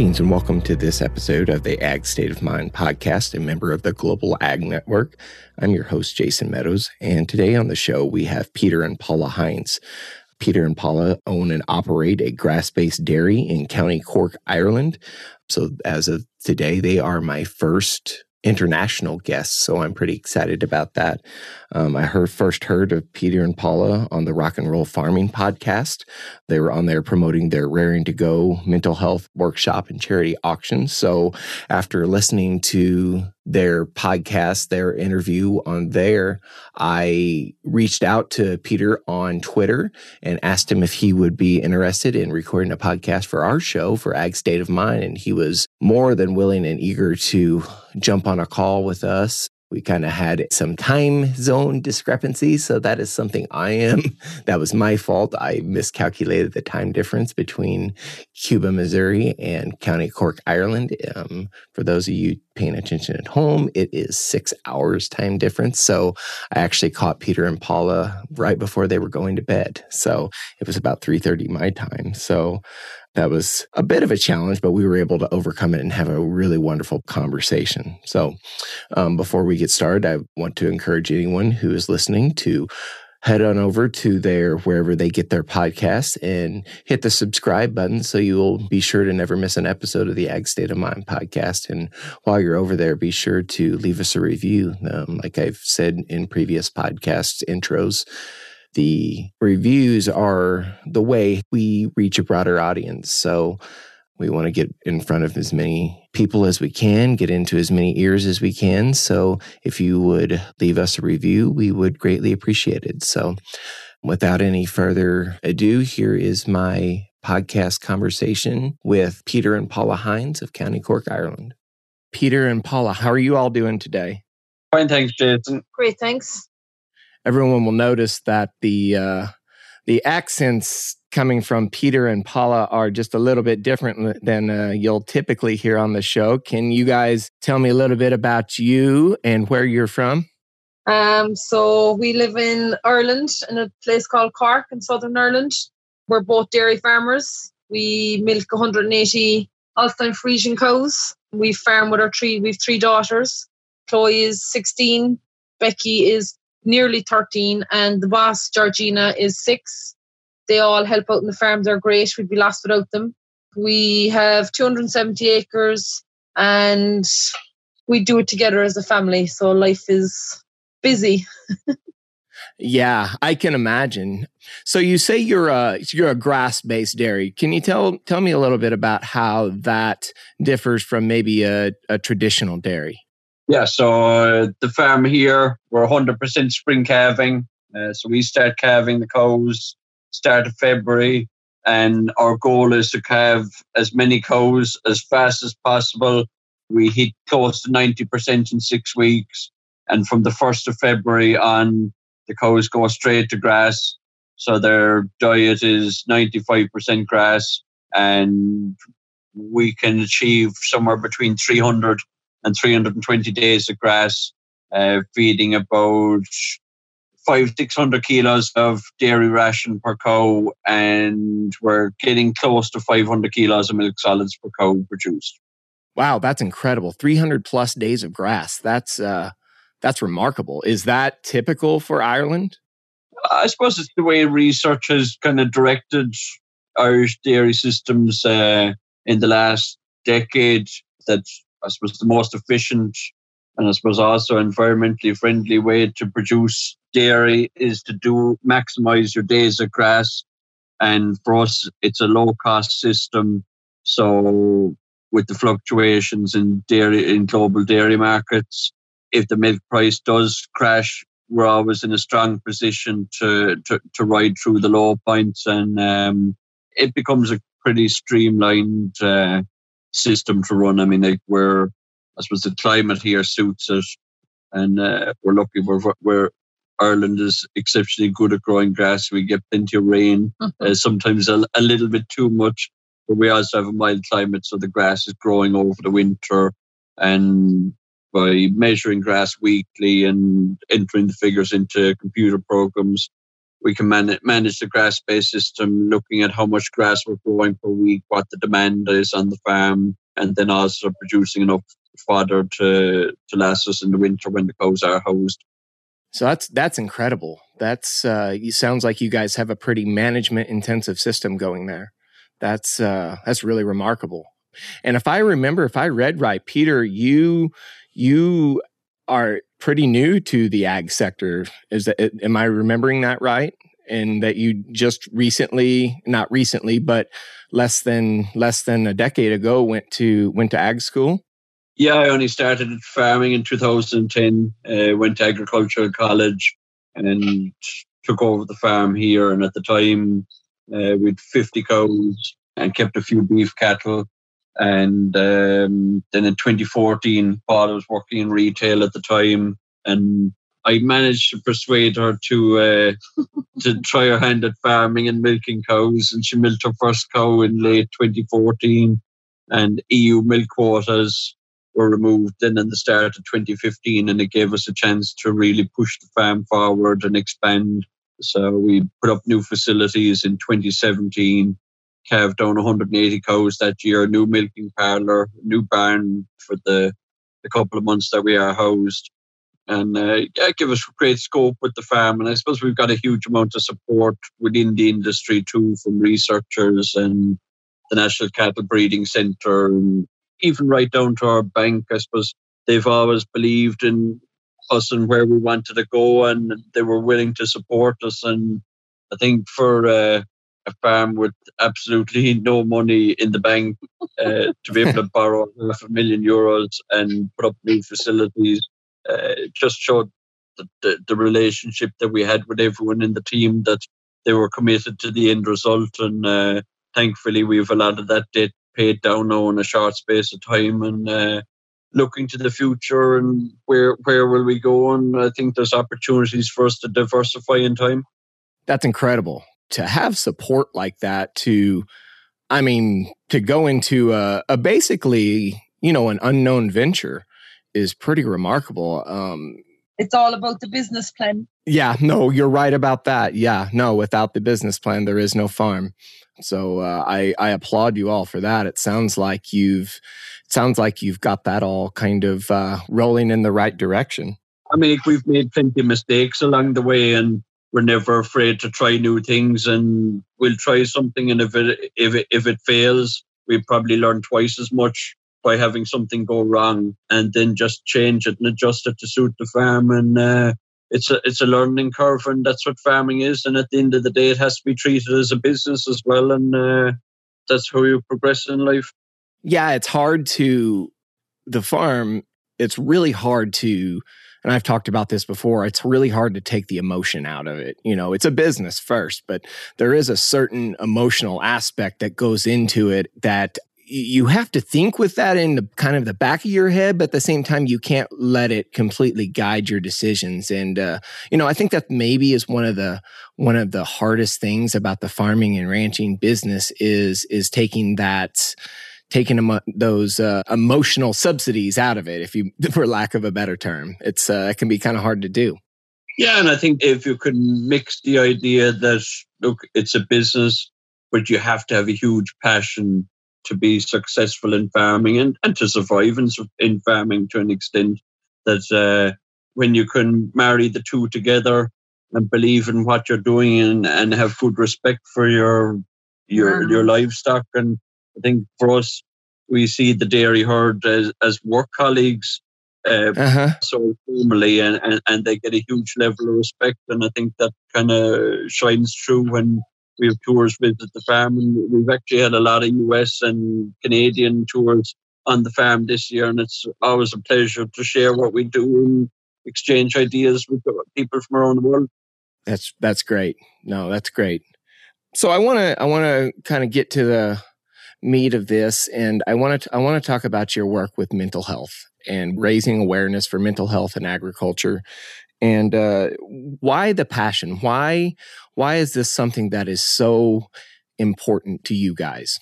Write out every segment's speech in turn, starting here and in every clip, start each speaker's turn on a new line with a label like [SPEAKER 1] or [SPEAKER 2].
[SPEAKER 1] Greetings and welcome to this episode of the Ag State of Mind podcast, a member of the Global Ag Network. I'm your host, Jason Meadows, and today on the show we have Peter and Paula Hynes. Peter and Paula own and operate a grass based dairy in County Cork, Ireland. So, as of today, they are my first international guests. So I'm pretty excited about that. Um, I heard first heard of Peter and Paula on the Rock and Roll Farming podcast. They were on there promoting their Raring to Go mental health workshop and charity auction. So after listening to their podcast, their interview on there, I reached out to Peter on Twitter and asked him if he would be interested in recording a podcast for our show for Ag State of Mind. And he was more than willing and eager to jump on a call with us we kind of had some time zone discrepancies. So that is something I am. That was my fault. I miscalculated the time difference between Cuba, Missouri and County Cork, Ireland. Um, for those of you paying attention at home, it is six hours time difference. So I actually caught Peter and Paula right before they were going to bed. So it was about 3.30 my time. So that was a bit of a challenge, but we were able to overcome it and have a really wonderful conversation. So, um, before we get started, I want to encourage anyone who is listening to head on over to their wherever they get their podcasts and hit the subscribe button so you will be sure to never miss an episode of the Ag State of Mind podcast. And while you're over there, be sure to leave us a review. Um, like I've said in previous podcast intros, the reviews are the way we reach a broader audience. So we want to get in front of as many people as we can, get into as many ears as we can. So if you would leave us a review, we would greatly appreciate it. So without any further ado, here is my podcast conversation with Peter and Paula Hynes of County Cork, Ireland. Peter and Paula, how are you all doing today?
[SPEAKER 2] Fine, thanks, Jason.
[SPEAKER 3] Great, thanks
[SPEAKER 1] everyone will notice that the uh, the accents coming from Peter and Paula are just a little bit different than uh, you'll typically hear on the show. Can you guys tell me a little bit about you and where you're from?
[SPEAKER 3] Um, so we live in Ireland in a place called Cork in Southern Ireland. We're both dairy farmers. We milk 180 Holstein Friesian cows. We farm with our three. We've three daughters. Chloe is 16. Becky is nearly 13, and the boss, Georgina, is six. They all help out in the farm. They're great. We'd be lost without them. We have 270 acres and we do it together as a family. So life is busy.
[SPEAKER 1] yeah, I can imagine. So you say you're a you're a grass based dairy. Can you tell tell me a little bit about how that differs from maybe a, a traditional dairy?
[SPEAKER 2] Yeah, so uh, the farm here, we're 100% spring calving. Uh, so we start calving the cows start of February, and our goal is to calve as many cows as fast as possible. We hit close to 90% in six weeks, and from the 1st of February on, the cows go straight to grass. So their diet is 95% grass, and we can achieve somewhere between 300 and 320 days of grass, uh, feeding about five, 600 kilos of dairy ration per cow, and we're getting close to 500 kilos of milk solids per cow produced.
[SPEAKER 1] Wow, that's incredible. 300 plus days of grass. That's, uh, that's remarkable. Is that typical for Ireland?
[SPEAKER 2] I suppose it's the way research has kind of directed Irish dairy systems uh, in the last decade that I suppose, the most efficient and I suppose also environmentally friendly way to produce dairy is to do maximize your days of grass. And for us, it's a low cost system. So with the fluctuations in dairy in global dairy markets, if the milk price does crash, we're always in a strong position to to, to ride through the low points, and um, it becomes a pretty streamlined uh, system to run. I mean, like we're I suppose the climate here suits it, and uh, we're lucky we're we're Ireland is exceptionally good at growing grass. We get plenty of rain, mm-hmm. uh, sometimes a, a, little bit too much, but we also have a mild climate, so the grass is growing over the winter. And by measuring grass weekly and entering the figures into computer programs, we can man- manage the grass based system, looking at how much grass we're growing per week, what the demand is on the farm, and then also producing enough fodder to, to last us in the winter when the cows are housed.
[SPEAKER 1] So that's that's incredible. That's uh, sounds like you guys have a pretty management intensive system going there. That's uh, that's really remarkable. And if I remember, if I read right, Peter, you you are pretty new to the ag sector. Is that am I remembering that right? And that you just recently, not recently, but less than less than a decade ago, went to went to ag school.
[SPEAKER 2] Yeah, I only started farming in 2010. Uh, went to agricultural college and took over the farm here. And at the time, uh, had 50 cows and kept a few beef cattle. And um, then in 2014, Paul was working in retail at the time, and I managed to persuade her to uh, to try her hand at farming and milking cows. And she milked her first cow in late 2014, and EU milk quotas were removed then in the start of 2015 and it gave us a chance to really push the farm forward and expand. So we put up new facilities in 2017, calved down 180 cows that year, new milking parlour, new barn for the, the couple of months that we are housed. And uh, yeah, give us great scope with the farm. And I suppose we've got a huge amount of support within the industry too, from researchers and the National Cattle Breeding Centre and even right down to our bank, I suppose they've always believed in us and where we wanted to go, and they were willing to support us. And I think for uh, a farm with absolutely no money in the bank uh, to be able to borrow half a million euros and put up new facilities, uh, just showed the, the, the relationship that we had with everyone in the team that they were committed to the end result. And uh, thankfully, we have a lot of that debt paid down now in a short space of time and uh, looking to the future and where where will we go and I think there's opportunities for us to diversify in time.
[SPEAKER 1] That's incredible. To have support like that to I mean to go into a, a basically, you know, an unknown venture is pretty remarkable. Um
[SPEAKER 3] it's all about the business plan.
[SPEAKER 1] Yeah, no, you're right about that. Yeah, no, without the business plan, there is no farm. So uh, I I applaud you all for that. It sounds like you've it sounds like you've got that all kind of uh, rolling in the right direction.
[SPEAKER 2] I mean, we've made plenty of mistakes along the way, and we're never afraid to try new things. And we'll try something, and if it if it, if it fails, we probably learn twice as much by having something go wrong, and then just change it and adjust it to suit the farm. And uh, it's a it's a learning curve, and that's what farming is. And at the end of the day, it has to be treated as a business as well, and uh, that's how you progress in life.
[SPEAKER 1] Yeah, it's hard to the farm. It's really hard to, and I've talked about this before. It's really hard to take the emotion out of it. You know, it's a business first, but there is a certain emotional aspect that goes into it that you have to think with that in the kind of the back of your head, but at the same time, you can't let it completely guide your decisions. And uh, you know, I think that maybe is one of the one of the hardest things about the farming and ranching business is is taking that taking those uh, emotional subsidies out of it, if you, for lack of a better term, it's uh, it can be kind of hard to do.
[SPEAKER 2] Yeah, and I think if you can mix the idea that look, it's a business, but you have to have a huge passion to be successful in farming and, and to survive in, in farming to an extent that uh, when you can marry the two together and believe in what you're doing and, and have good respect for your your your livestock and I think for us we see the dairy herd as, as work colleagues uh, uh-huh. so formally and, and, and they get a huge level of respect and I think that kind of shines through when we have tours visit the farm, and we've actually had a lot of US and Canadian tours on the farm this year, and it's always a pleasure to share what we do and exchange ideas with people from around the world.
[SPEAKER 1] That's that's great. No, that's great. So I want to I want to kind of get to the meat of this, and I want to I want to talk about your work with mental health and raising awareness for mental health in agriculture, and uh, why the passion? Why why is this something that is so important to you guys?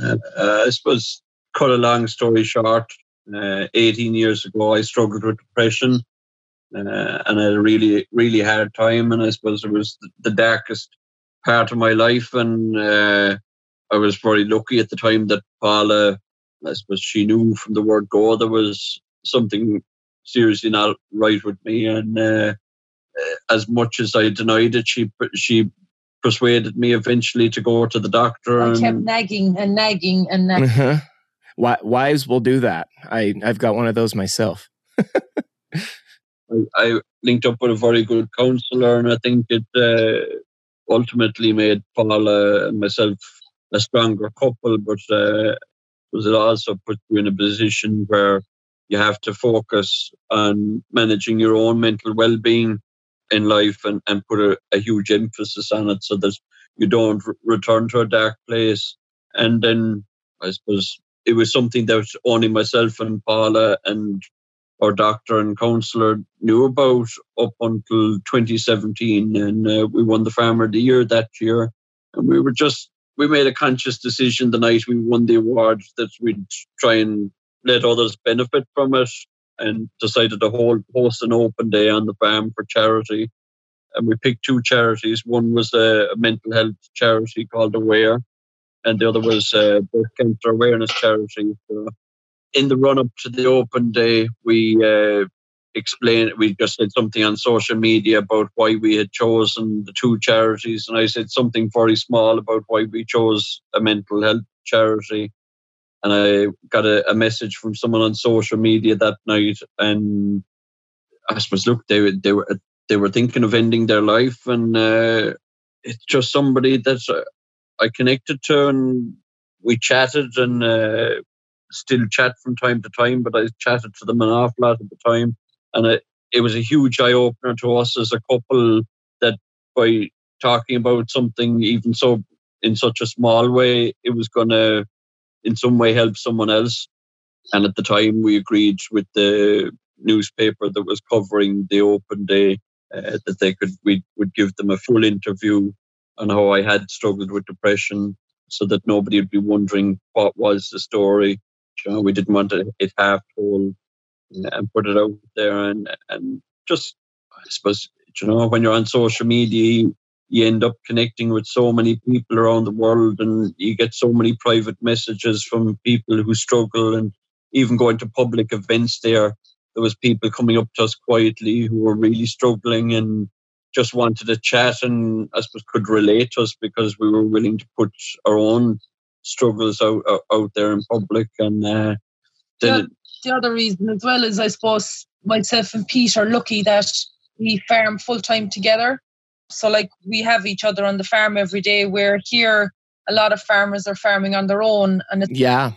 [SPEAKER 2] Uh, uh, I suppose, cut a long story short, uh, 18 years ago, I struggled with depression uh, and I had a really, really hard time. And I suppose it was the darkest part of my life. And uh, I was very lucky at the time that Paula, I suppose she knew from the word go there was something seriously not right with me. And uh, as much as I denied it, she she persuaded me eventually to go to the doctor.
[SPEAKER 3] I
[SPEAKER 2] and,
[SPEAKER 3] kept nagging and nagging and nagging.
[SPEAKER 1] Uh-huh. Wives will do that. I I've got one of those myself.
[SPEAKER 2] I, I, linked up with a very good counselor, and I think it uh, ultimately made Paula and myself a stronger couple. But uh, was it also put you in a position where you have to focus on managing your own mental well-being in life and, and put a, a huge emphasis on it so that you don't r- return to a dark place. And then I suppose it was something that only myself and Paula and our doctor and counsellor knew about up until 2017. And uh, we won the Farmer of the Year that year. And we were just, we made a conscious decision the night we won the award that we'd try and let others benefit from it and decided to hold, host an open day on the farm for charity. And we picked two charities. One was a, mental health charity called Aware, and the other was a breast cancer awareness charity. So in the run up to the open day, we uh, explained, we just said something on social media about why we had chosen the two charities. And I said something very small about why we chose a mental health charity and I got a, a, message from someone on social media that night, and I suppose look, they they were they were thinking of ending their life, and uh, it's just somebody that I connected to, and we chatted, and uh, still chat from time to time, but I chatted to them an awful lot at the time, and it it was a huge eye opener to us as a couple that by talking about something even so in such a small way, it was going to in some way help someone else. And at the time, we agreed with the newspaper that was covering the open day uh, that they could we would give them a full interview on how I had struggled with depression, so that nobody would be wondering what was the story. You know, we didn't want to it half told and put it out there, and and just I suppose you know when you're on social media, you end up connecting with so many people around the world and you get so many private messages from people who struggle and even going to public events there. There was people coming up to us quietly who were really struggling and just wanted to chat and I suppose could relate to us because we were willing to put our own struggles out out there in public and uh,
[SPEAKER 3] the, the other reason as well is I suppose myself and Pete are lucky that we farm full time together so, like, we have each other on the farm every day. Where here, a lot of farmers are farming on their own, and it's
[SPEAKER 1] yeah,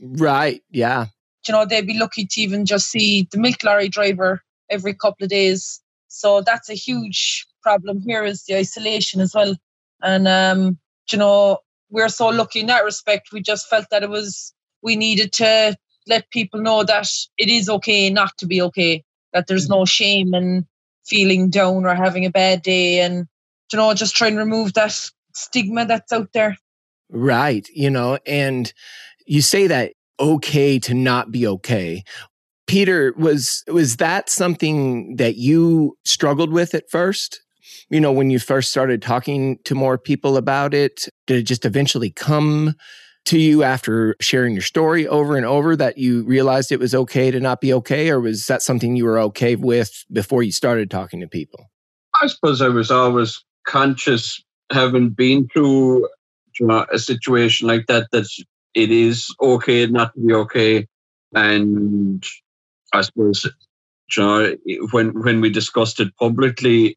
[SPEAKER 1] right, yeah.
[SPEAKER 3] You know, they'd be lucky to even just see the milk lorry driver every couple of days. So that's a huge problem here is the isolation as well. And um, you know, we're so lucky in that respect. We just felt that it was we needed to let people know that it is okay not to be okay. That there's no mm-hmm. shame in feeling down or having a bad day and you know just try and remove that stigma that's out there.
[SPEAKER 1] Right you know and you say that okay to not be okay. Peter was was that something that you struggled with at first? You know when you first started talking to more people about it did it just eventually come to you after sharing your story over and over that you realized it was okay to not be okay, or was that something you were okay with before you started talking to people?
[SPEAKER 2] I suppose I was always conscious, having been through you know, a situation like that, that it is okay not to be okay. And I suppose you know, when when we discussed it publicly,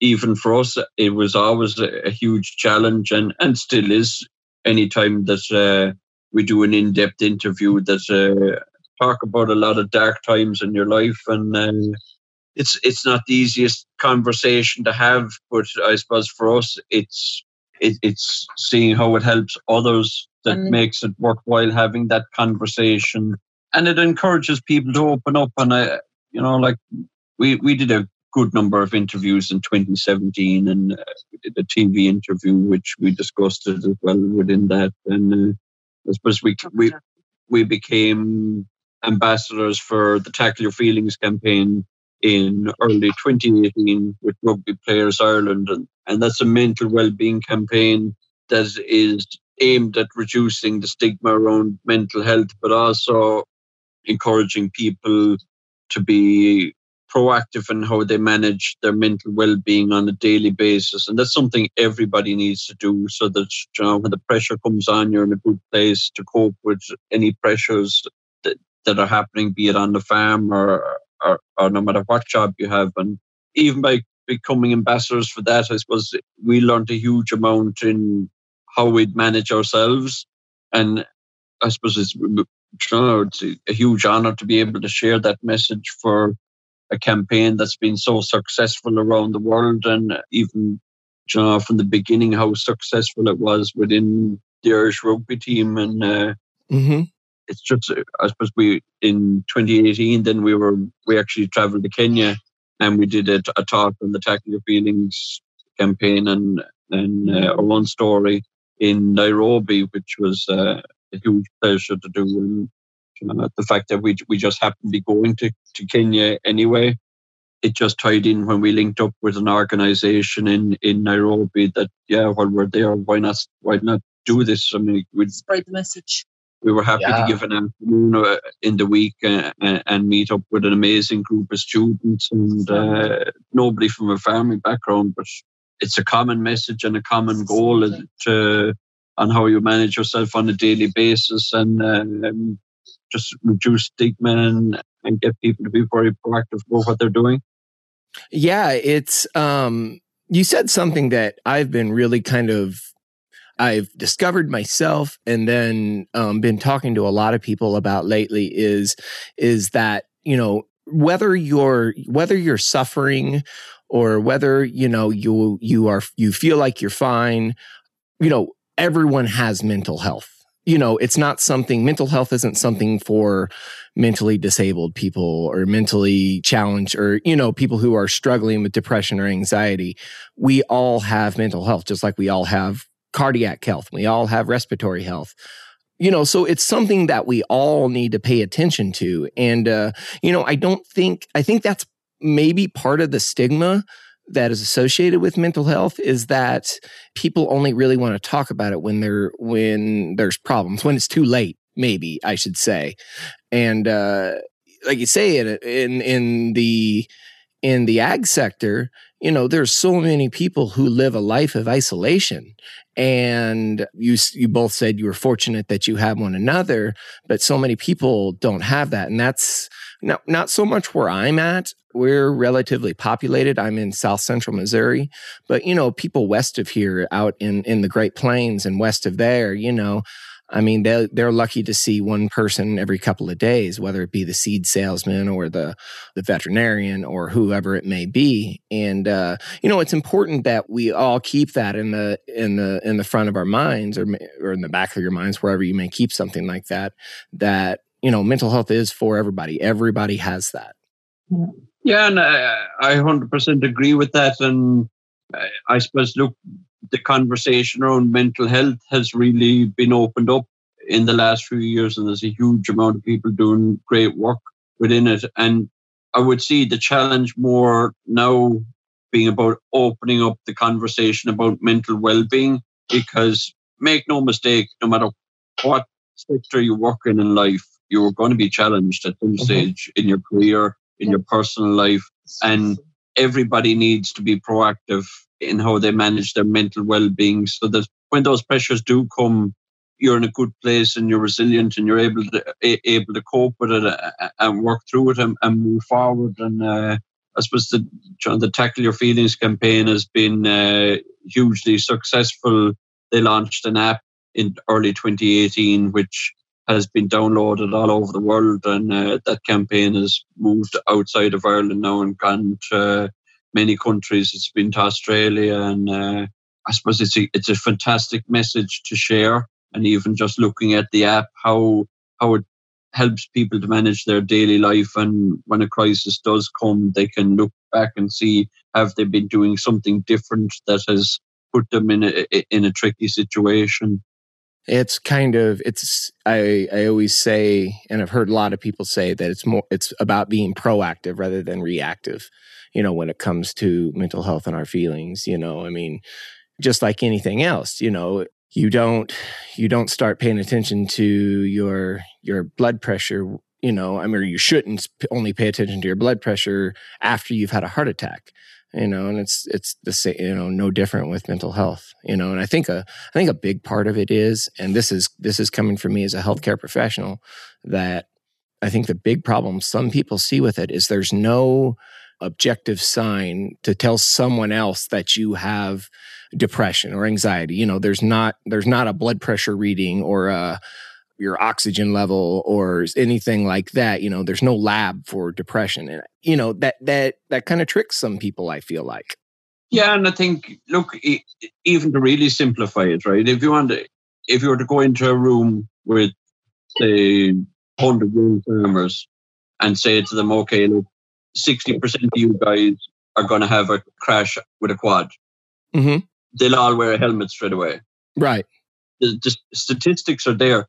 [SPEAKER 2] even for us, it was always a, a huge challenge, and and still is anytime that uh, we do an in-depth interview that uh, talk about a lot of dark times in your life and uh, it's it's not the easiest conversation to have, but I suppose for us, it's it, it's seeing how it helps others that mm. makes it worthwhile having that conversation, and it encourages people to open up. And I, you know, like we we did a good number of interviews in 2017, and uh, we did a TV interview which we discussed it as well within that, and uh, I suppose we we we became ambassadors for the Tackle Your Feelings campaign in early 2018 with Rugby Players Ireland. And, and that's a mental well-being campaign that is aimed at reducing the stigma around mental health, but also encouraging people to be proactive in how they manage their mental well-being on a daily basis and that's something everybody needs to do so that you know, when the pressure comes on you're in a good place to cope with any pressures that, that are happening be it on the farm or or, or no matter what job you have. And even by becoming ambassadors for that, I suppose we learned a huge amount in how we'd manage ourselves. And I suppose it's, you know, it's a huge honor to be able to share that message for a campaign that's been so successful around the world and even you know, from the beginning how successful it was within the Irish rugby team and uh, mm-hmm it's just I suppose we in 2018 then we were we actually travelled to Kenya and we did a, a talk on the Tackle Your Feelings campaign and and uh, one story in Nairobi, which was uh, a huge pleasure to do. And uh, the fact that we we just happened to be going to, to Kenya anyway, it just tied in when we linked up with an organisation in in Nairobi. That yeah, while we're there, why not why not do this? I mean, we'd
[SPEAKER 3] spread the message
[SPEAKER 2] we were happy yeah. to give an afternoon uh, in the week uh, and meet up with an amazing group of students and uh, nobody from a farming background, but it's a common message and a common goal to, on how you manage yourself on a daily basis and um, just reduce stigma and, and get people to be very proactive about what they're doing.
[SPEAKER 1] Yeah, it's um, you said something that I've been really kind of I've discovered myself and then um, been talking to a lot of people about lately is is that you know whether you're whether you're suffering or whether you know you you are you feel like you're fine you know everyone has mental health you know it's not something mental health isn't something for mentally disabled people or mentally challenged or you know people who are struggling with depression or anxiety we all have mental health just like we all have cardiac health. We all have respiratory health. You know, so it's something that we all need to pay attention to. And, uh, you know, I don't think, I think that's maybe part of the stigma that is associated with mental health is that people only really want to talk about it when there when there's problems when it's too late maybe i should say. And uh like you say in in in the in the ag sector you know there's so many people who live a life of isolation. And you you both said you were fortunate that you have one another but so many people don't have that. And that's not not so much where I'm at we're relatively populated I'm in south central Missouri but you know people west of here out in in the Great Plains and west of there you know I mean, they're, they're lucky to see one person every couple of days, whether it be the seed salesman or the, the veterinarian or whoever it may be. And, uh, you know, it's important that we all keep that in the, in the, in the front of our minds or, or in the back of your minds, wherever you may keep something like that, that, you know, mental health is for everybody. Everybody has that.
[SPEAKER 2] Yeah. Yeah, and I, I 100% agree with that. And I, suppose, look, the conversation around mental health has really been opened up in the last few years, and there's a huge amount of people doing great work within it. And I would see the challenge more now being about opening up the conversation about mental well-being, because make no mistake, no matter what sector you work in in life, you're going to be challenged at some mm-hmm. stage in your career, in your personal life, and everybody needs to be proactive in how they manage their mental well-being so that when those pressures do come you're in a good place and you're resilient and you're able to able to cope with it uh, uh, and work through it and, and move forward and uh, I suppose the the tackle your feelings campaign has been uh, hugely successful. They launched an app in early 2018, which has been downloaded all over the world, and uh, that campaign has moved outside of Ireland now and gone to many countries. It's been to Australia, and uh, I suppose it's a, it's a fantastic message to share. And even just looking at the app, how how it helps people to manage their daily life, and when a crisis does come, they can look back and see have they been doing something different that has put them in a in a tricky situation
[SPEAKER 1] it's kind of it's i i always say and i've heard a lot of people say that it's more it's about being proactive rather than reactive you know when it comes to mental health and our feelings you know i mean just like anything else you know you don't you don't start paying attention to your your blood pressure you know i mean you shouldn't only pay attention to your blood pressure after you've had a heart attack you know and it's it's the same you know no different with mental health you know and i think a i think a big part of it is and this is this is coming from me as a healthcare professional that i think the big problem some people see with it is there's no objective sign to tell someone else that you have depression or anxiety. You know there's not there's not a blood pressure reading or a your oxygen level or anything like that you know there's no lab for depression and you know that that that kind of tricks some people i feel like.
[SPEAKER 2] Yeah and i think look even to really simplify it right if you want to if you were to go into a room with say 100 young farmers and say to them okay look 60% of you guys are going to have a crash with a quad
[SPEAKER 1] mm-hmm.
[SPEAKER 2] they'll all wear a helmet straight away.
[SPEAKER 1] Right.
[SPEAKER 2] The, the statistics are there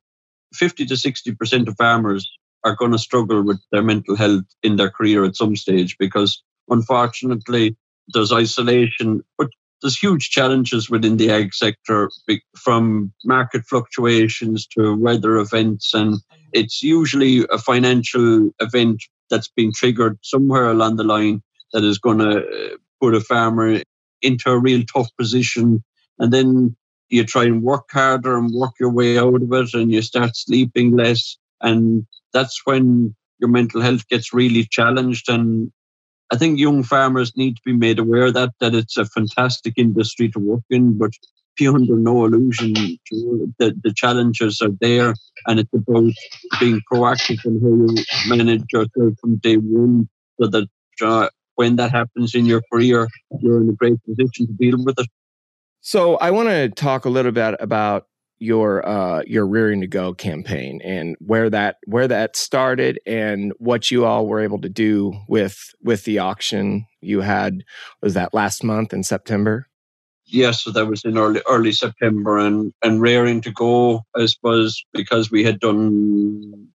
[SPEAKER 2] 50 to 60% of farmers are going to struggle with their mental health in their career at some stage because unfortunately there's isolation, but there's huge challenges within the ag sector from market fluctuations to weather events. And it's usually a financial event that's been triggered somewhere along the line that is going to uh, put a farmer into a real tough position. And then you try and work harder and work your way out of it and you start sleeping less. And that's when your mental health gets really challenged. And I think young farmers need to be made aware that that it's a fantastic industry to work in, but be under no illusion that the challenges are there, and it's about being proactive in how you manage yourself from day one, so that uh, when that happens in your career, you're in a great position to deal with it.
[SPEAKER 1] So I want to talk a little bit about your uh, your rearing to go campaign and where that where that started and what you all were able to do with with the auction you had was that last month in September.
[SPEAKER 2] Yes, so that was in early early September and and rearing to go I suppose because we had done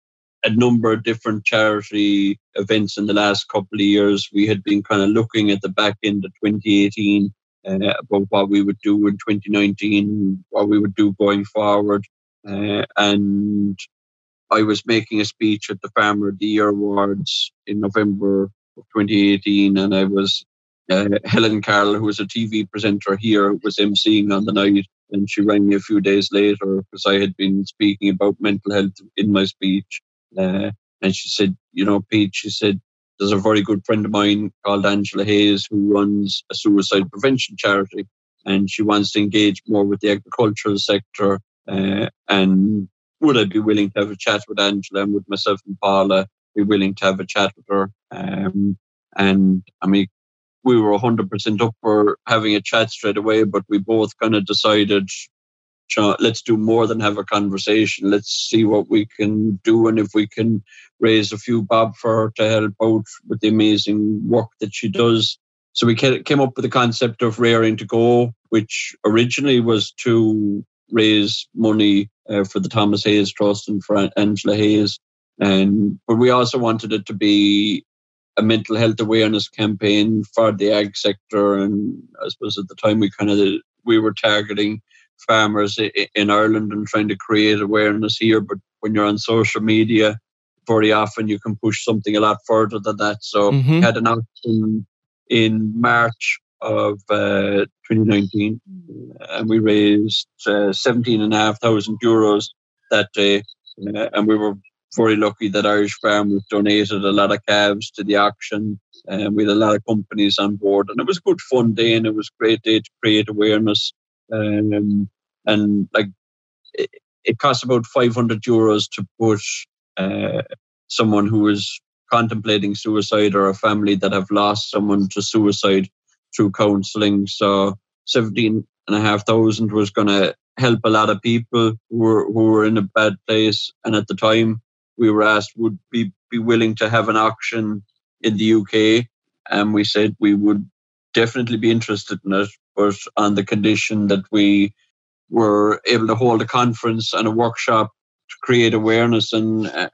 [SPEAKER 2] a number of different charity events in the last couple of years. We had been kind of looking at the back end of 2018 uh, about what we would do in 2019, what we would do going forward. Uh, and I was making a speech at the Farmer of the Year Awards in November of 2018, and I was uh, Helen Carroll, who was a TV presenter here, was emceeing on the night, and she rang me a few days later because I had been speaking about mental health in my speech. Uh, and she said, "You know, Pete," she said, there's a very good friend of mine called Angela Hayes who runs a suicide prevention charity, and she wants to engage more with the agricultural sector. Uh, and would I be willing to have a chat with Angela and with myself and Paula be willing to have a chat with her? Um, and I mean, we were 100% up for having a chat straight away, but we both kind of decided let's do more than have a conversation. Let's see what we can do, and if we can raise a few bob for her to help out with the amazing work that she does. So we came up with the concept of Raring to Go, which originally was to raise money uh, for the Thomas Hayes Trust and for Angela Hayes, and but we also wanted it to be a mental health awareness campaign for the ag sector. And I suppose at the time we kind of we were targeting farmers in Ireland and trying to create awareness here. But when you're on social media, very often you can push something a lot further than that. So mm-hmm. we had an auction in March of uh, 2019, and we raised uh, 17,500 euros that day. Uh, and we were very lucky that Irish Farmers donated a lot of calves to the auction. And we had a lot of companies on board, and it was a good fun day, and it was a great day to create awareness um, and like it costs about 500 euros to put uh, someone who is contemplating suicide or a family that have lost someone to suicide through counselling. So 17 and a half thousand was going to help a lot of people who were, who were in a bad place. And at the time, we were asked would we be willing to have an auction in the UK, and we said we would definitely be interested in it, but on the condition that we were able to hold a conference and a workshop to create awareness and uh,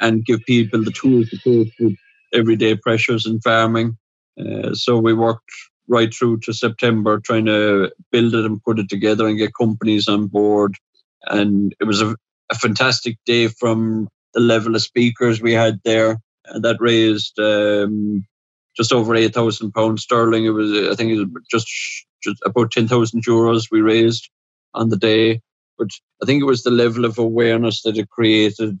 [SPEAKER 2] and give people the tools to cope with everyday pressures in farming. Uh, so we worked right through to September trying to build it and put it together and get companies on board. And it was a, a fantastic day from the level of speakers we had there. And that raised um, just over eight thousand pounds sterling. It was, I think, it was just just about ten thousand euros we raised on the day. But I think it was the level of awareness that it created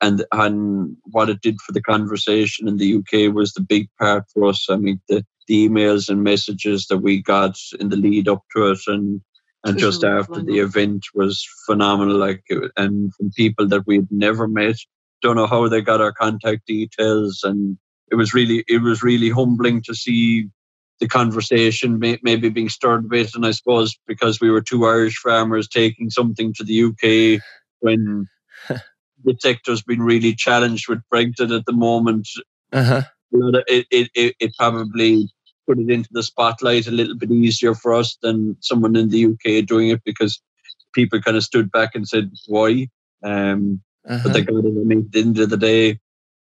[SPEAKER 2] and and what it did for the conversation in the UK was the big part for us. I mean, the, the emails and messages that we got in the lead up to it and and just after the event was phenomenal. Like, and from people that we'd never met, don't know how they got our contact details, and it was really it was really humbling to see the conversation maybe being stirred a bit. And I suppose because we were two Irish farmers taking something to the UK when the sector's been really challenged with Brexit at the moment. Uh-huh. It, it, it, it probably put it into the spotlight a little bit easier for us than someone in the UK doing it because people kind of stood back and said, why? Um, uh-huh. But they got it. I mean, at the end of the day,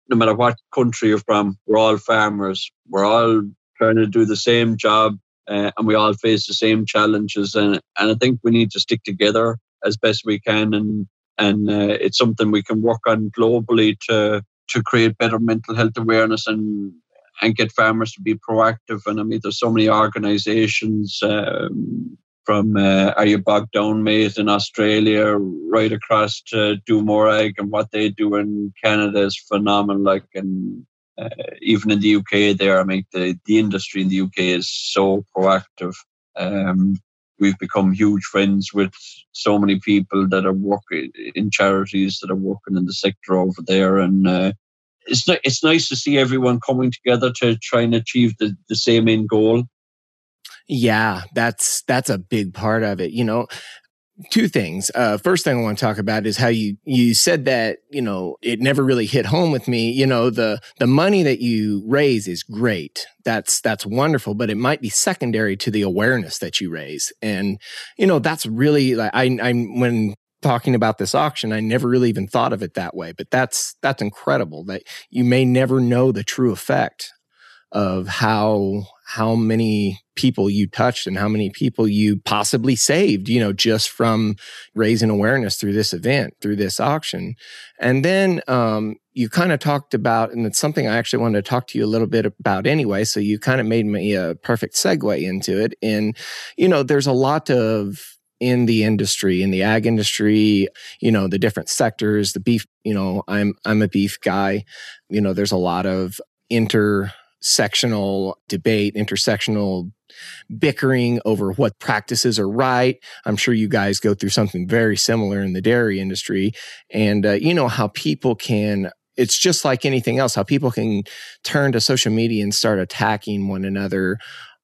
[SPEAKER 2] no matter what country you're from, we're all farmers. We're all trying to do the same job uh, and we all face the same challenges. And, and I think we need to stick together as best we can. And, and uh, it's something we can work on globally to, to create better mental health awareness and and get farmers to be proactive. And I mean, there's so many organisations um, from uh, Are You Bogged Down Mate in Australia right across to Do More Ag and what they do in Canada is phenomenal. Like, and uh, even in the UK, there, I mean, the, the industry in the UK is so proactive. Um, we've become huge friends with so many people that are working in charities that are working in the sector over there. And uh, it's it's nice to see everyone coming together to try and achieve the, the same end goal.
[SPEAKER 1] Yeah, that's that's a big part of it. You know, two things. Uh, first thing I want to talk about is how you you said that you know it never really hit home with me. You know the the money that you raise is great. That's that's wonderful, but it might be secondary to the awareness that you raise, and you know that's really like I I'm when talking about this auction i never really even thought of it that way but that's that's incredible that you may never know the true effect of how how many people you touched and how many people you possibly saved you know just from raising awareness through this event through this auction and then um, you kind of talked about and it's something i actually wanted to talk to you a little bit about anyway so you kind of made me a perfect segue into it and you know there's a lot of in the industry, in the ag industry, you know, the different sectors, the beef, you know, I'm I'm a beef guy. You know, there's a lot of intersectional debate, intersectional bickering over what practices are right. I'm sure you guys go through something very similar in the dairy industry. And, uh, you know, how people can it's just like anything else, how people can turn to social media and start attacking one another.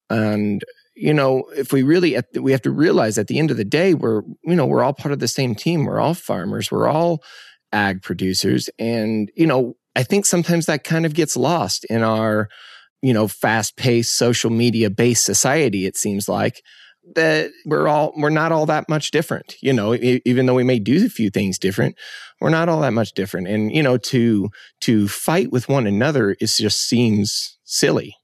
[SPEAKER 1] And you know, if we really, we have to realize at the end of the day, we're, you know, we're all part of the same team. We're all farmers. We're all ag producers. And, you know, I think sometimes that kind of gets lost in our, you know, fast paced social media based society. It seems like that we're all, we're not all that much different. You know, even though we may do a few things different, we're not all that much different. And, you know, to, to fight with one another is just seems silly.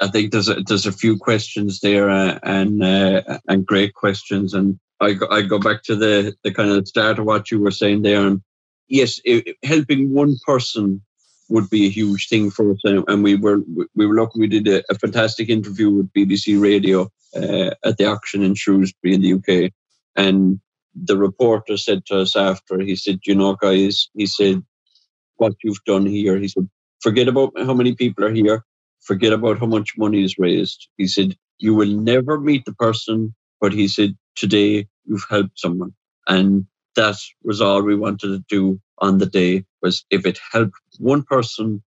[SPEAKER 2] I think there's a, there's a few questions there uh, and uh, and great questions. And I go, I go back to the, the kind of start of what you were saying there. And yes, it, helping one person would be a huge thing for us. And we were we were lucky. We did a, a fantastic interview with BBC Radio uh, at the auction in Shrewsbury in the UK. And the reporter said to us after, he said, "You know, guys," he said, "what you've done here," he said, "forget about how many people are here." forget about how much money is raised. He said, You will never meet the person, but he said, Today you've helped someone. And that was all we wanted to do on the day was if it helped one person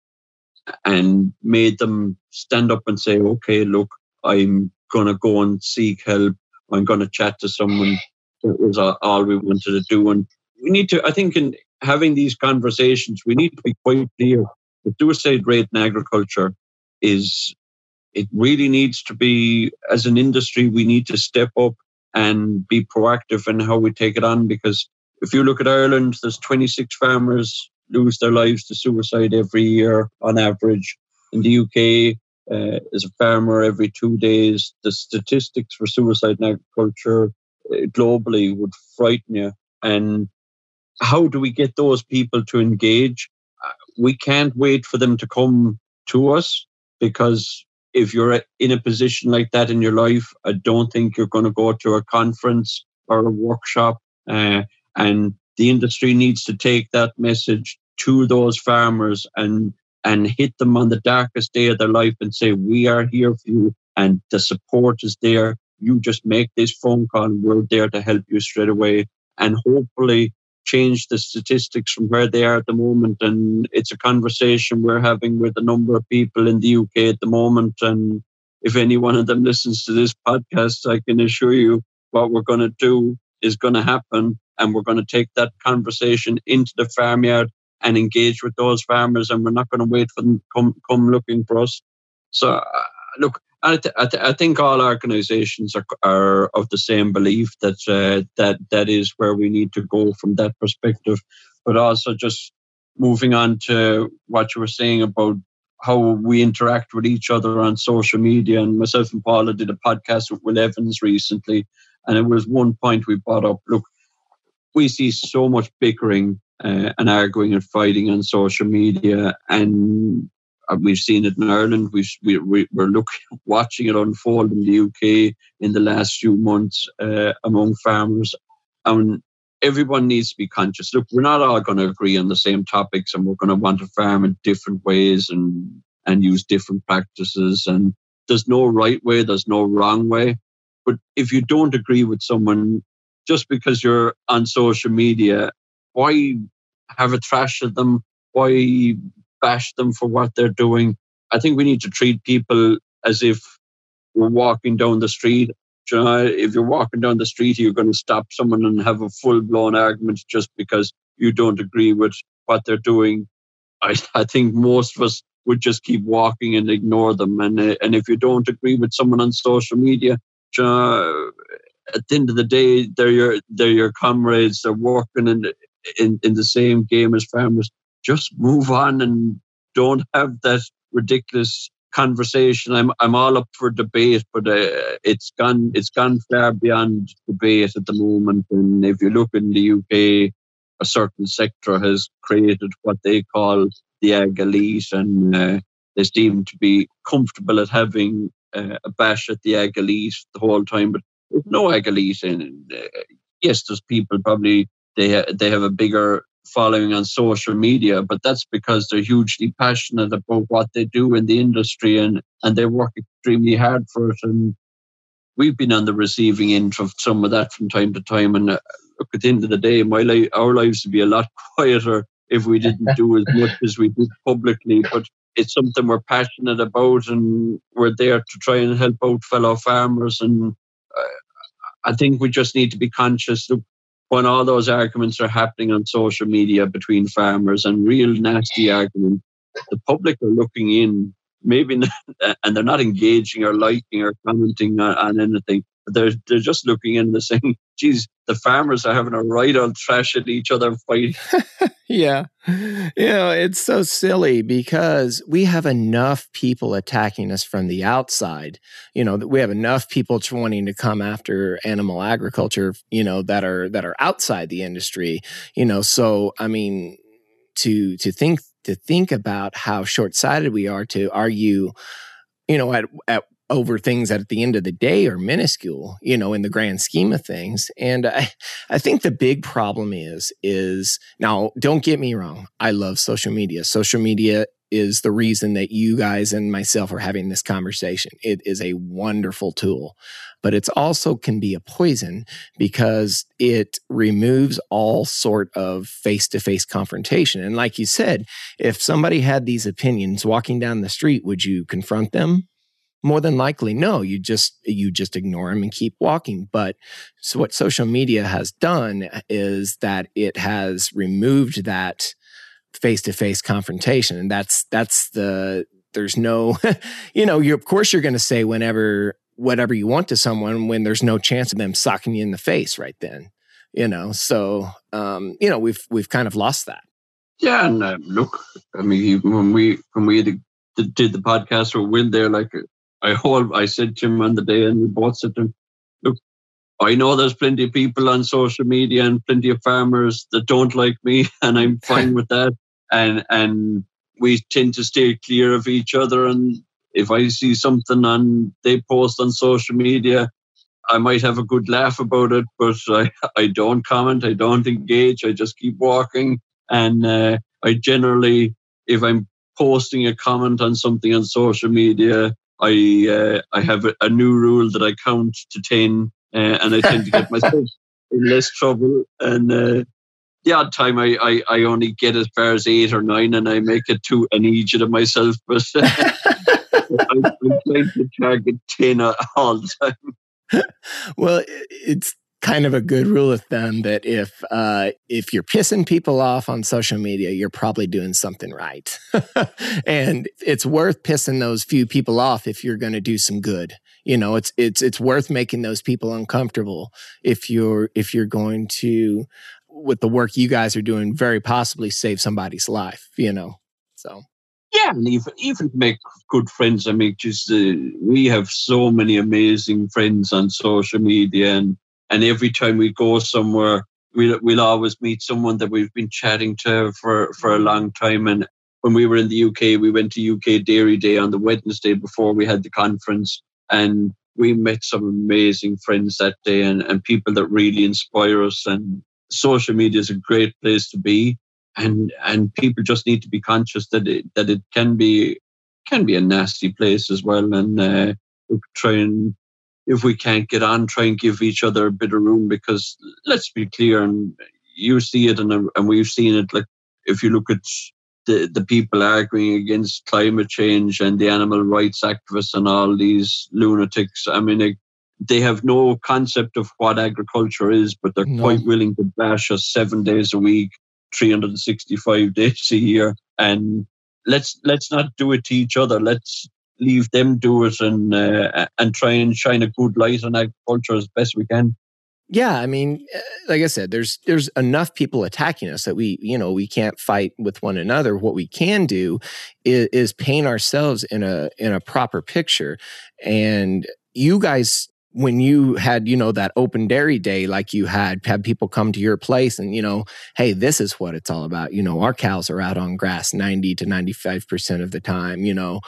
[SPEAKER 2] and made them stand up and say, okay, look, I'm going to go and seek help. I'm going to chat to someone. That was all we wanted to do. And we need to, I think, in having these conversations, we need to be quite clear. The suicide rate in agriculture is, it really needs to be, as an industry, we need to step up and be proactive in how we take it on because if you look at Ireland, there's 26 farmers lose their lives to suicide every year on average. In the UK, uh, as a farmer every two days. The statistics for suicide in agriculture uh, globally would frighten you. And how do we get those people to engage? Uh, we can't wait for them to come to us because if you're in a position like that in your life, I don't think you're going to go to a conference or a workshop. Uh, and the industry needs to take that message to those farmers and and hit them on the darkest day of their life and say, We are here for you and the support is there. You just make this phone call and we're there to help you straight away. And hopefully change the statistics from where they are at the moment. And it's a conversation we're having with a number of people in the UK at the moment. And if any one of them listens to this podcast, I can assure you what we're going to do is going to happen. And we're going to take that conversation into the farmyard and engage with those farmers, and we're not going to wait for them to come come looking for us. So, uh, look, I, th- I, th- I, think all organisations are, are of the same belief that uh, that that is where we need to go from that perspective. But also, just moving on to what you were saying about how we interact with each other on social media. And myself and Paula did a podcast with Will Evans recently, and it was one point we brought up. Look, we see so much bickering uh, and arguing and fighting on social media. And uh, we've seen it in Ireland. We've, we, we, are looking, watching it unfold in the UK in the last few months uh, among farmers. And everyone needs to be conscious. Look, we're not all going to agree on the same topics, and we're going to want to farm in different ways and and use different practices. And there's no right way. There's no wrong way. But if you don't agree with someone, just because you're on social media why have a trash at them? Why bash them for what they're doing? I think we need to treat people as if we're walking down the street. You know, if you're walking down the street, you're going to stop someone and have a full blown argument just because you don't agree with what they're doing. I, I think most of us would just keep walking and ignore them. And and if you don't agree with someone on social media, you know, at the end of the day, they're your they're your comrades. They're working in in, in the same game as farmers. Just move on and don't have that ridiculous conversation. I'm I'm all up for debate, but uh, it's gone it's gone far beyond debate at the moment. And if you look in the UK, a certain sector has created what they call the ag elite, and uh, they seem to be comfortable at having uh, a bash at the ag elite the whole time. But there's no ag elite, and uh, yes, there's people probably they ha- they have a bigger following on social media, but that's because they're hugely passionate about what they do in the industry and and they work extremely hard for it. And we've been on the receiving end of some of that from time to time. And uh, look, at the end of the day, my life, our lives would be a lot quieter if we didn't do as much as we did publicly. But it's something we're passionate about, and we're there to try and help out fellow farmers. And I think we just need to be conscious. Look, when all those arguments are happening on social media between farmers and real nasty arguments, the public are looking in, maybe, not, and they're not engaging or liking or commenting on, on anything. They're, they're just looking in and saying, geez, the farmers are having a right on trash at each other fighting.
[SPEAKER 1] yeah. You know, it's so silly because we have enough people attacking us from the outside. You know, we have enough people wanting to come after animal agriculture, you know, that are that are outside the industry. You know, so I mean to to think to think about how short-sighted we are to argue you know at at over things that at the end of the day are minuscule, you know, in the grand scheme of things. And I, I think the big problem is, is now don't get me wrong. I love social media. Social media is the reason that you guys and myself are having this conversation. It is a wonderful tool, but it's also can be a poison because it removes all sort of face-to-face confrontation. And like you said, if somebody had these opinions walking down the street, would you confront them? More than likely no you just you just ignore them and keep walking. But so what social media has done is that it has removed that face-to-face confrontation and that's that's the there's no you know you of course you're going to say whenever whatever you want to someone when there's no chance of them socking you in the face right then you know? So um you know we've we've kind of lost that.
[SPEAKER 2] Yeah and uh, look i mean when we when we did, the podcast with Will there like I hold, I said to him on the day, and we both said to him, look, I know there's plenty of people on social media and plenty of farmers that don't like me, and I'm fine with that. And and we tend to stay clear of each other. And if I see something on they post on social media, I might have a good laugh about it, but I, I don't comment, I don't engage, I just keep walking. And uh, I generally, if I'm posting a comment on something on social media, I uh, I have a, a, new rule that I count to ten, uh, and I tend to get myself in less trouble. And uh, the odd time I, I, I only get as far as eight or nine, and I make it too an idiot of myself. But I'm, I'm trying to target ten all the time.
[SPEAKER 1] Well, it's kind of a good rule of thumb that if uh, if you're pissing people off on social media, you're probably doing something right, and it's worth pissing those few people off if you're going to do some good. You know, it's it's it's worth making those people uncomfortable if you're if you're going to with the work you guys are doing, very possibly save somebody's life. You know, so.
[SPEAKER 2] Yeah, and even even make good friends. I mean, just uh, we have so many amazing friends on social media, and and every time we go somewhere, we'll, we'll always meet someone that we've been chatting to for, for a long time. And when we were in the UK, we went to UK Dairy Day on the Wednesday before we had the conference. And we met some amazing friends that day and, and people that really inspire us. And social media is a great place to be. And, and people just need to be conscious that it, that it can be can be a nasty place as well. And uh, try and if we can't get on, try and give each other a bit of room because let's be clear, and you see it, and, and we've seen it. Like if you look at the, the people arguing against climate change and the animal rights activists and all these lunatics, I mean, they, they have no concept of what agriculture is, but they're no. quite willing to bash us seven days a week, 365 days a year. And let's let's not do it to each other. Let's leave them do it and uh, and try and shine a good light on agriculture as best we can.
[SPEAKER 1] Yeah, I mean, like I said, there's there's enough people attacking us that we, you know, we can't fight with one another. What we can do is, is paint ourselves in a in a proper picture. And you guys when you had you know that open dairy day like you had had people come to your place and you know hey this is what it's all about you know our cows are out on grass 90 to 95% of the time you know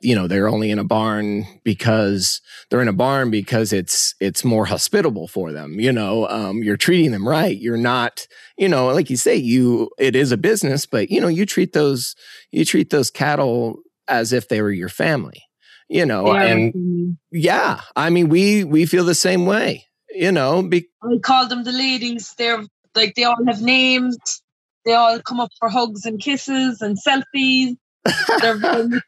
[SPEAKER 1] you know they're only in a barn because they're in a barn because it's it's more hospitable for them you know um, you're treating them right. You're not you know like you say you it is a business but you know you treat those you treat those cattle as if they were your family you know yeah. and yeah i mean we we feel the same way you know
[SPEAKER 3] be- i call them the ladies. They're like they all have names. They all come up for hugs and kisses and selfies they're very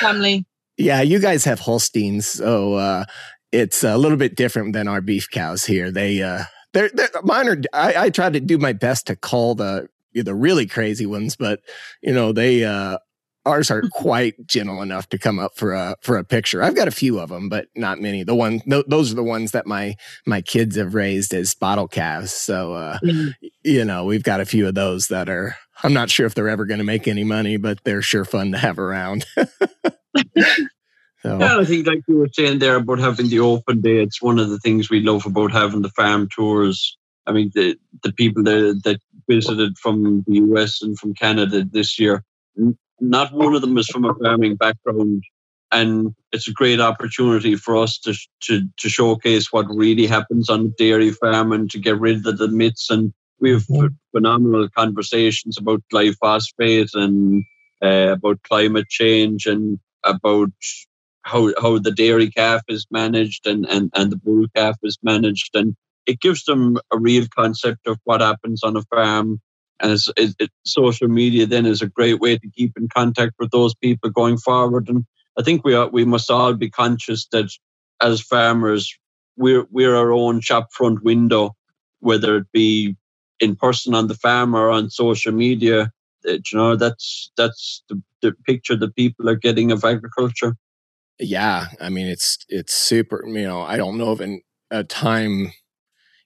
[SPEAKER 3] family.
[SPEAKER 1] Yeah, you guys have Holsteins, so uh, it's a little bit different than our beef cows here. They, uh, they're, they're mine are. I, I try to do my best to call the the really crazy ones, but you know they uh, ours aren't quite gentle enough to come up for a for a picture. I've got a few of them, but not many. The one th- those are the ones that my my kids have raised as bottle calves. So uh, mm. you know, we've got a few of those that are. I'm not sure if they're ever going to make any money, but they're sure fun to have around.
[SPEAKER 2] So. Yeah, I think like you were saying there about having the open day, it's one of the things we love about having the farm tours. I mean, the the people that that visited from the US and from Canada this year, not one of them is from a farming background. And it's a great opportunity for us to, to, to showcase what really happens on a dairy farm and to get rid of the myths. And we have phenomenal conversations about glyphosate and uh, about climate change and about how how the dairy calf is managed and, and, and the bull calf is managed and it gives them a real concept of what happens on a farm and it's, it, it, social media then is a great way to keep in contact with those people going forward. And I think we are, we must all be conscious that as farmers we're we're our own shop front window whether it be in person on the farm or on social media. Uh, you know that's that's the, the picture that people are getting of agriculture.
[SPEAKER 1] Yeah i mean it's it's super you know i don't know of an, a time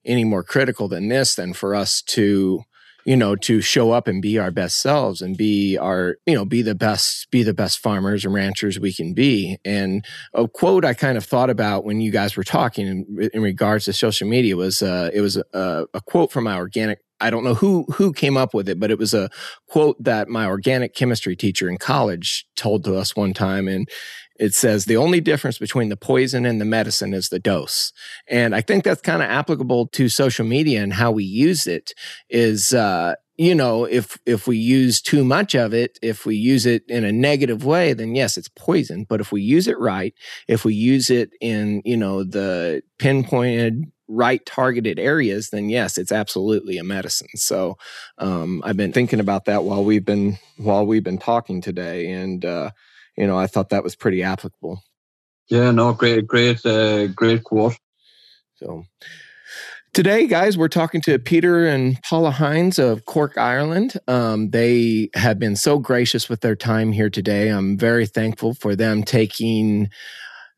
[SPEAKER 1] any more critical than this than for us to you know to show up and be our best selves and be our you know be the best be the best farmers and ranchers we can be. And a quote i kind of thought about when you guys were talking in, in regards to social media was uh it was a, a quote from my organic I don't know who who came up with it, but it was a quote that my organic chemistry teacher in college told to us one time, and it says the only difference between the poison and the medicine is the dose. And I think that's kind of applicable to social media and how we use it. Is uh, you know if if we use too much of it if we use it in a negative way then yes it's poison but if we use it right if we use it in you know the pinpointed right targeted areas, then yes, it's absolutely a medicine. So um, I've been thinking about that while we've been while we've been talking today, and uh, you know I thought that was pretty applicable.
[SPEAKER 2] Yeah, no, great, great, uh, great quote.
[SPEAKER 1] So. Today, guys, we're talking to Peter and Paula Hynes of Cork, Ireland. Um, they have been so gracious with their time here today. I'm very thankful for them taking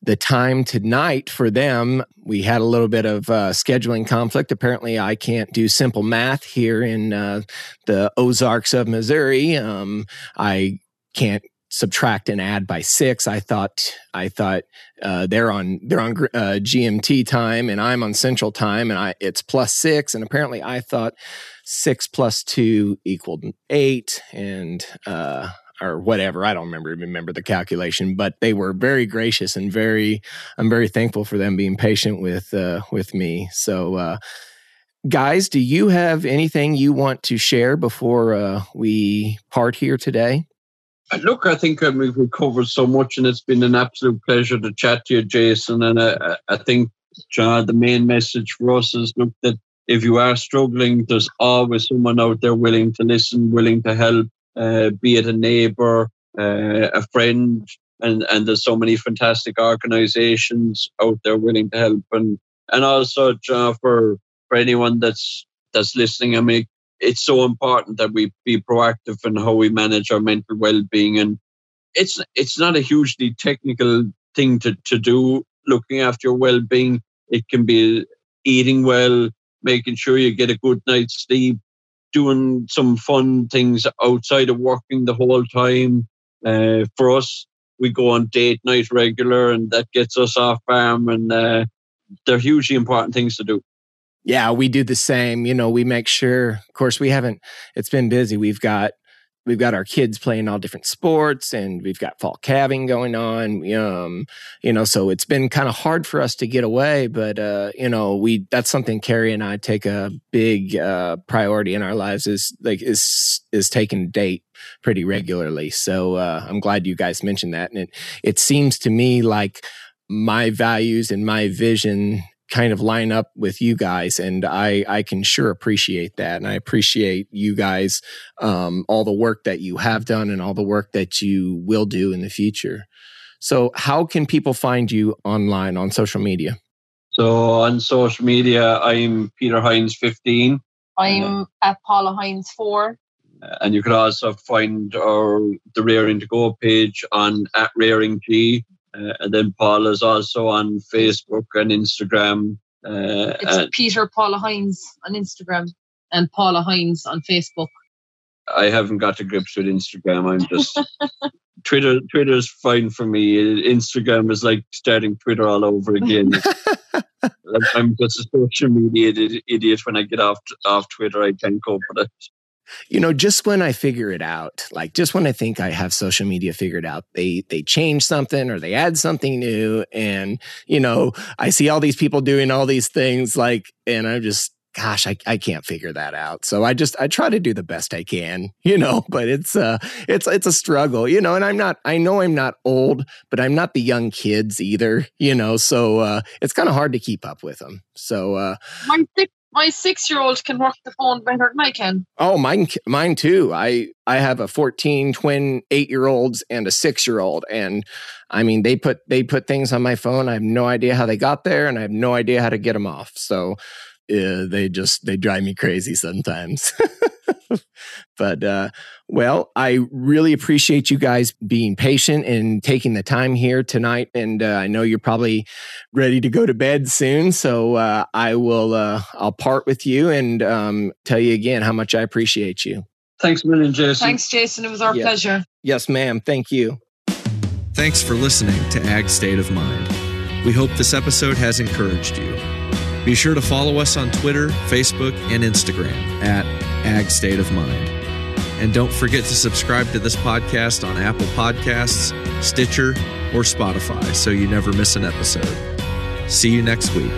[SPEAKER 1] the time tonight for them. We had a little bit of uh, scheduling conflict. Apparently, I can't do simple math here in uh, the Ozarks of Missouri. Um, I can't subtract and add by six. I thought I thought uh, they're on they're on uh, GMT time and I'm on Central time, and I it's plus six. And apparently, I thought six plus two equaled eight, and uh, or whatever. I don't remember remember the calculation, but they were very gracious and very. I'm very thankful for them being patient with uh, with me. So, uh, guys, do you have anything you want to share before uh, we part here today?
[SPEAKER 2] Uh, look, I think um, we've covered so much, and it's been an absolute pleasure to chat to you, Jason. And uh, I think, John, the main message for us is look that if you are struggling, there's always someone out there willing to listen, willing to help, uh, be it a neighbor, uh, a friend, and and there's so many fantastic organisations out there willing to help, and and also John, for for anyone that's that's listening, I mean, it's so important that we be proactive in how we manage our mental well-being, and it's it's not a hugely technical thing to to do. Looking after your well-being, it can be eating well, making sure you get a good night's sleep, doing some fun things outside of working the whole time. Uh, for us, we go on date night regular, and that gets us off farm, and uh, they're hugely important things to do.
[SPEAKER 1] Yeah, we do the same. You know, we make sure. Of course, we haven't. It's been busy. We've got we've got our kids playing all different sports and we've got fall calving going on um, you know so it's been kind of hard for us to get away but uh, you know we that's something carrie and i take a big uh, priority in our lives is like is is taking date pretty regularly so uh, i'm glad you guys mentioned that and it it seems to me like my values and my vision kind of line up with you guys and i i can sure appreciate that and i appreciate you guys um, all the work that you have done and all the work that you will do in the future. So how can people find you online on social media?
[SPEAKER 2] So on social media i'm peter hynes 15
[SPEAKER 3] i'm at paula hynes 4
[SPEAKER 2] and you can also find our the rearing to go page on at rearing g uh, and then Paul is also on Facebook and Instagram.
[SPEAKER 3] Uh, it's and Peter Paula Hynes on Instagram and Paula Hynes on Facebook.
[SPEAKER 2] I haven't got to grips with Instagram. I'm just Twitter. Twitter's fine for me. Instagram is like starting Twitter all over again. I'm just a social media idiot. When I get off off Twitter, I can't cope with it
[SPEAKER 1] you know just when i figure it out like just when i think i have social media figured out they they change something or they add something new and you know i see all these people doing all these things like and i'm just gosh, I, I can't figure that out. So I just I try to do the best I can, you know, but it's uh it's it's a struggle, you know, and I'm not I know I'm not old, but I'm not the young kids either, you know, so uh it's kind of hard to keep up with them. So uh
[SPEAKER 3] my six my six year old can work the phone better than I can.
[SPEAKER 1] Oh, mine mine too. I I have a 14 twin 8-year-olds and a 6-year-old and I mean they put they put things on my phone. I have no idea how they got there and I have no idea how to get them off. So uh, they just they drive me crazy sometimes. but uh, well, I really appreciate you guys being patient and taking the time here tonight. And uh, I know you're probably ready to go to bed soon, so uh, I will uh, I'll part with you and um, tell you again how much I appreciate you.
[SPEAKER 2] Thanks a million, Jason.
[SPEAKER 3] Thanks, Jason. It was our
[SPEAKER 1] Yeah.
[SPEAKER 3] pleasure.
[SPEAKER 1] Yes, ma'am. Thank you.
[SPEAKER 4] Thanks for listening to Ag State of Mind. We hope this episode has encouraged you. Be sure to follow us on Twitter, Facebook, and Instagram at Ag State of Mind. And don't forget to subscribe to this podcast on Apple Podcasts, Stitcher, or Spotify so you never miss an episode. See you next week.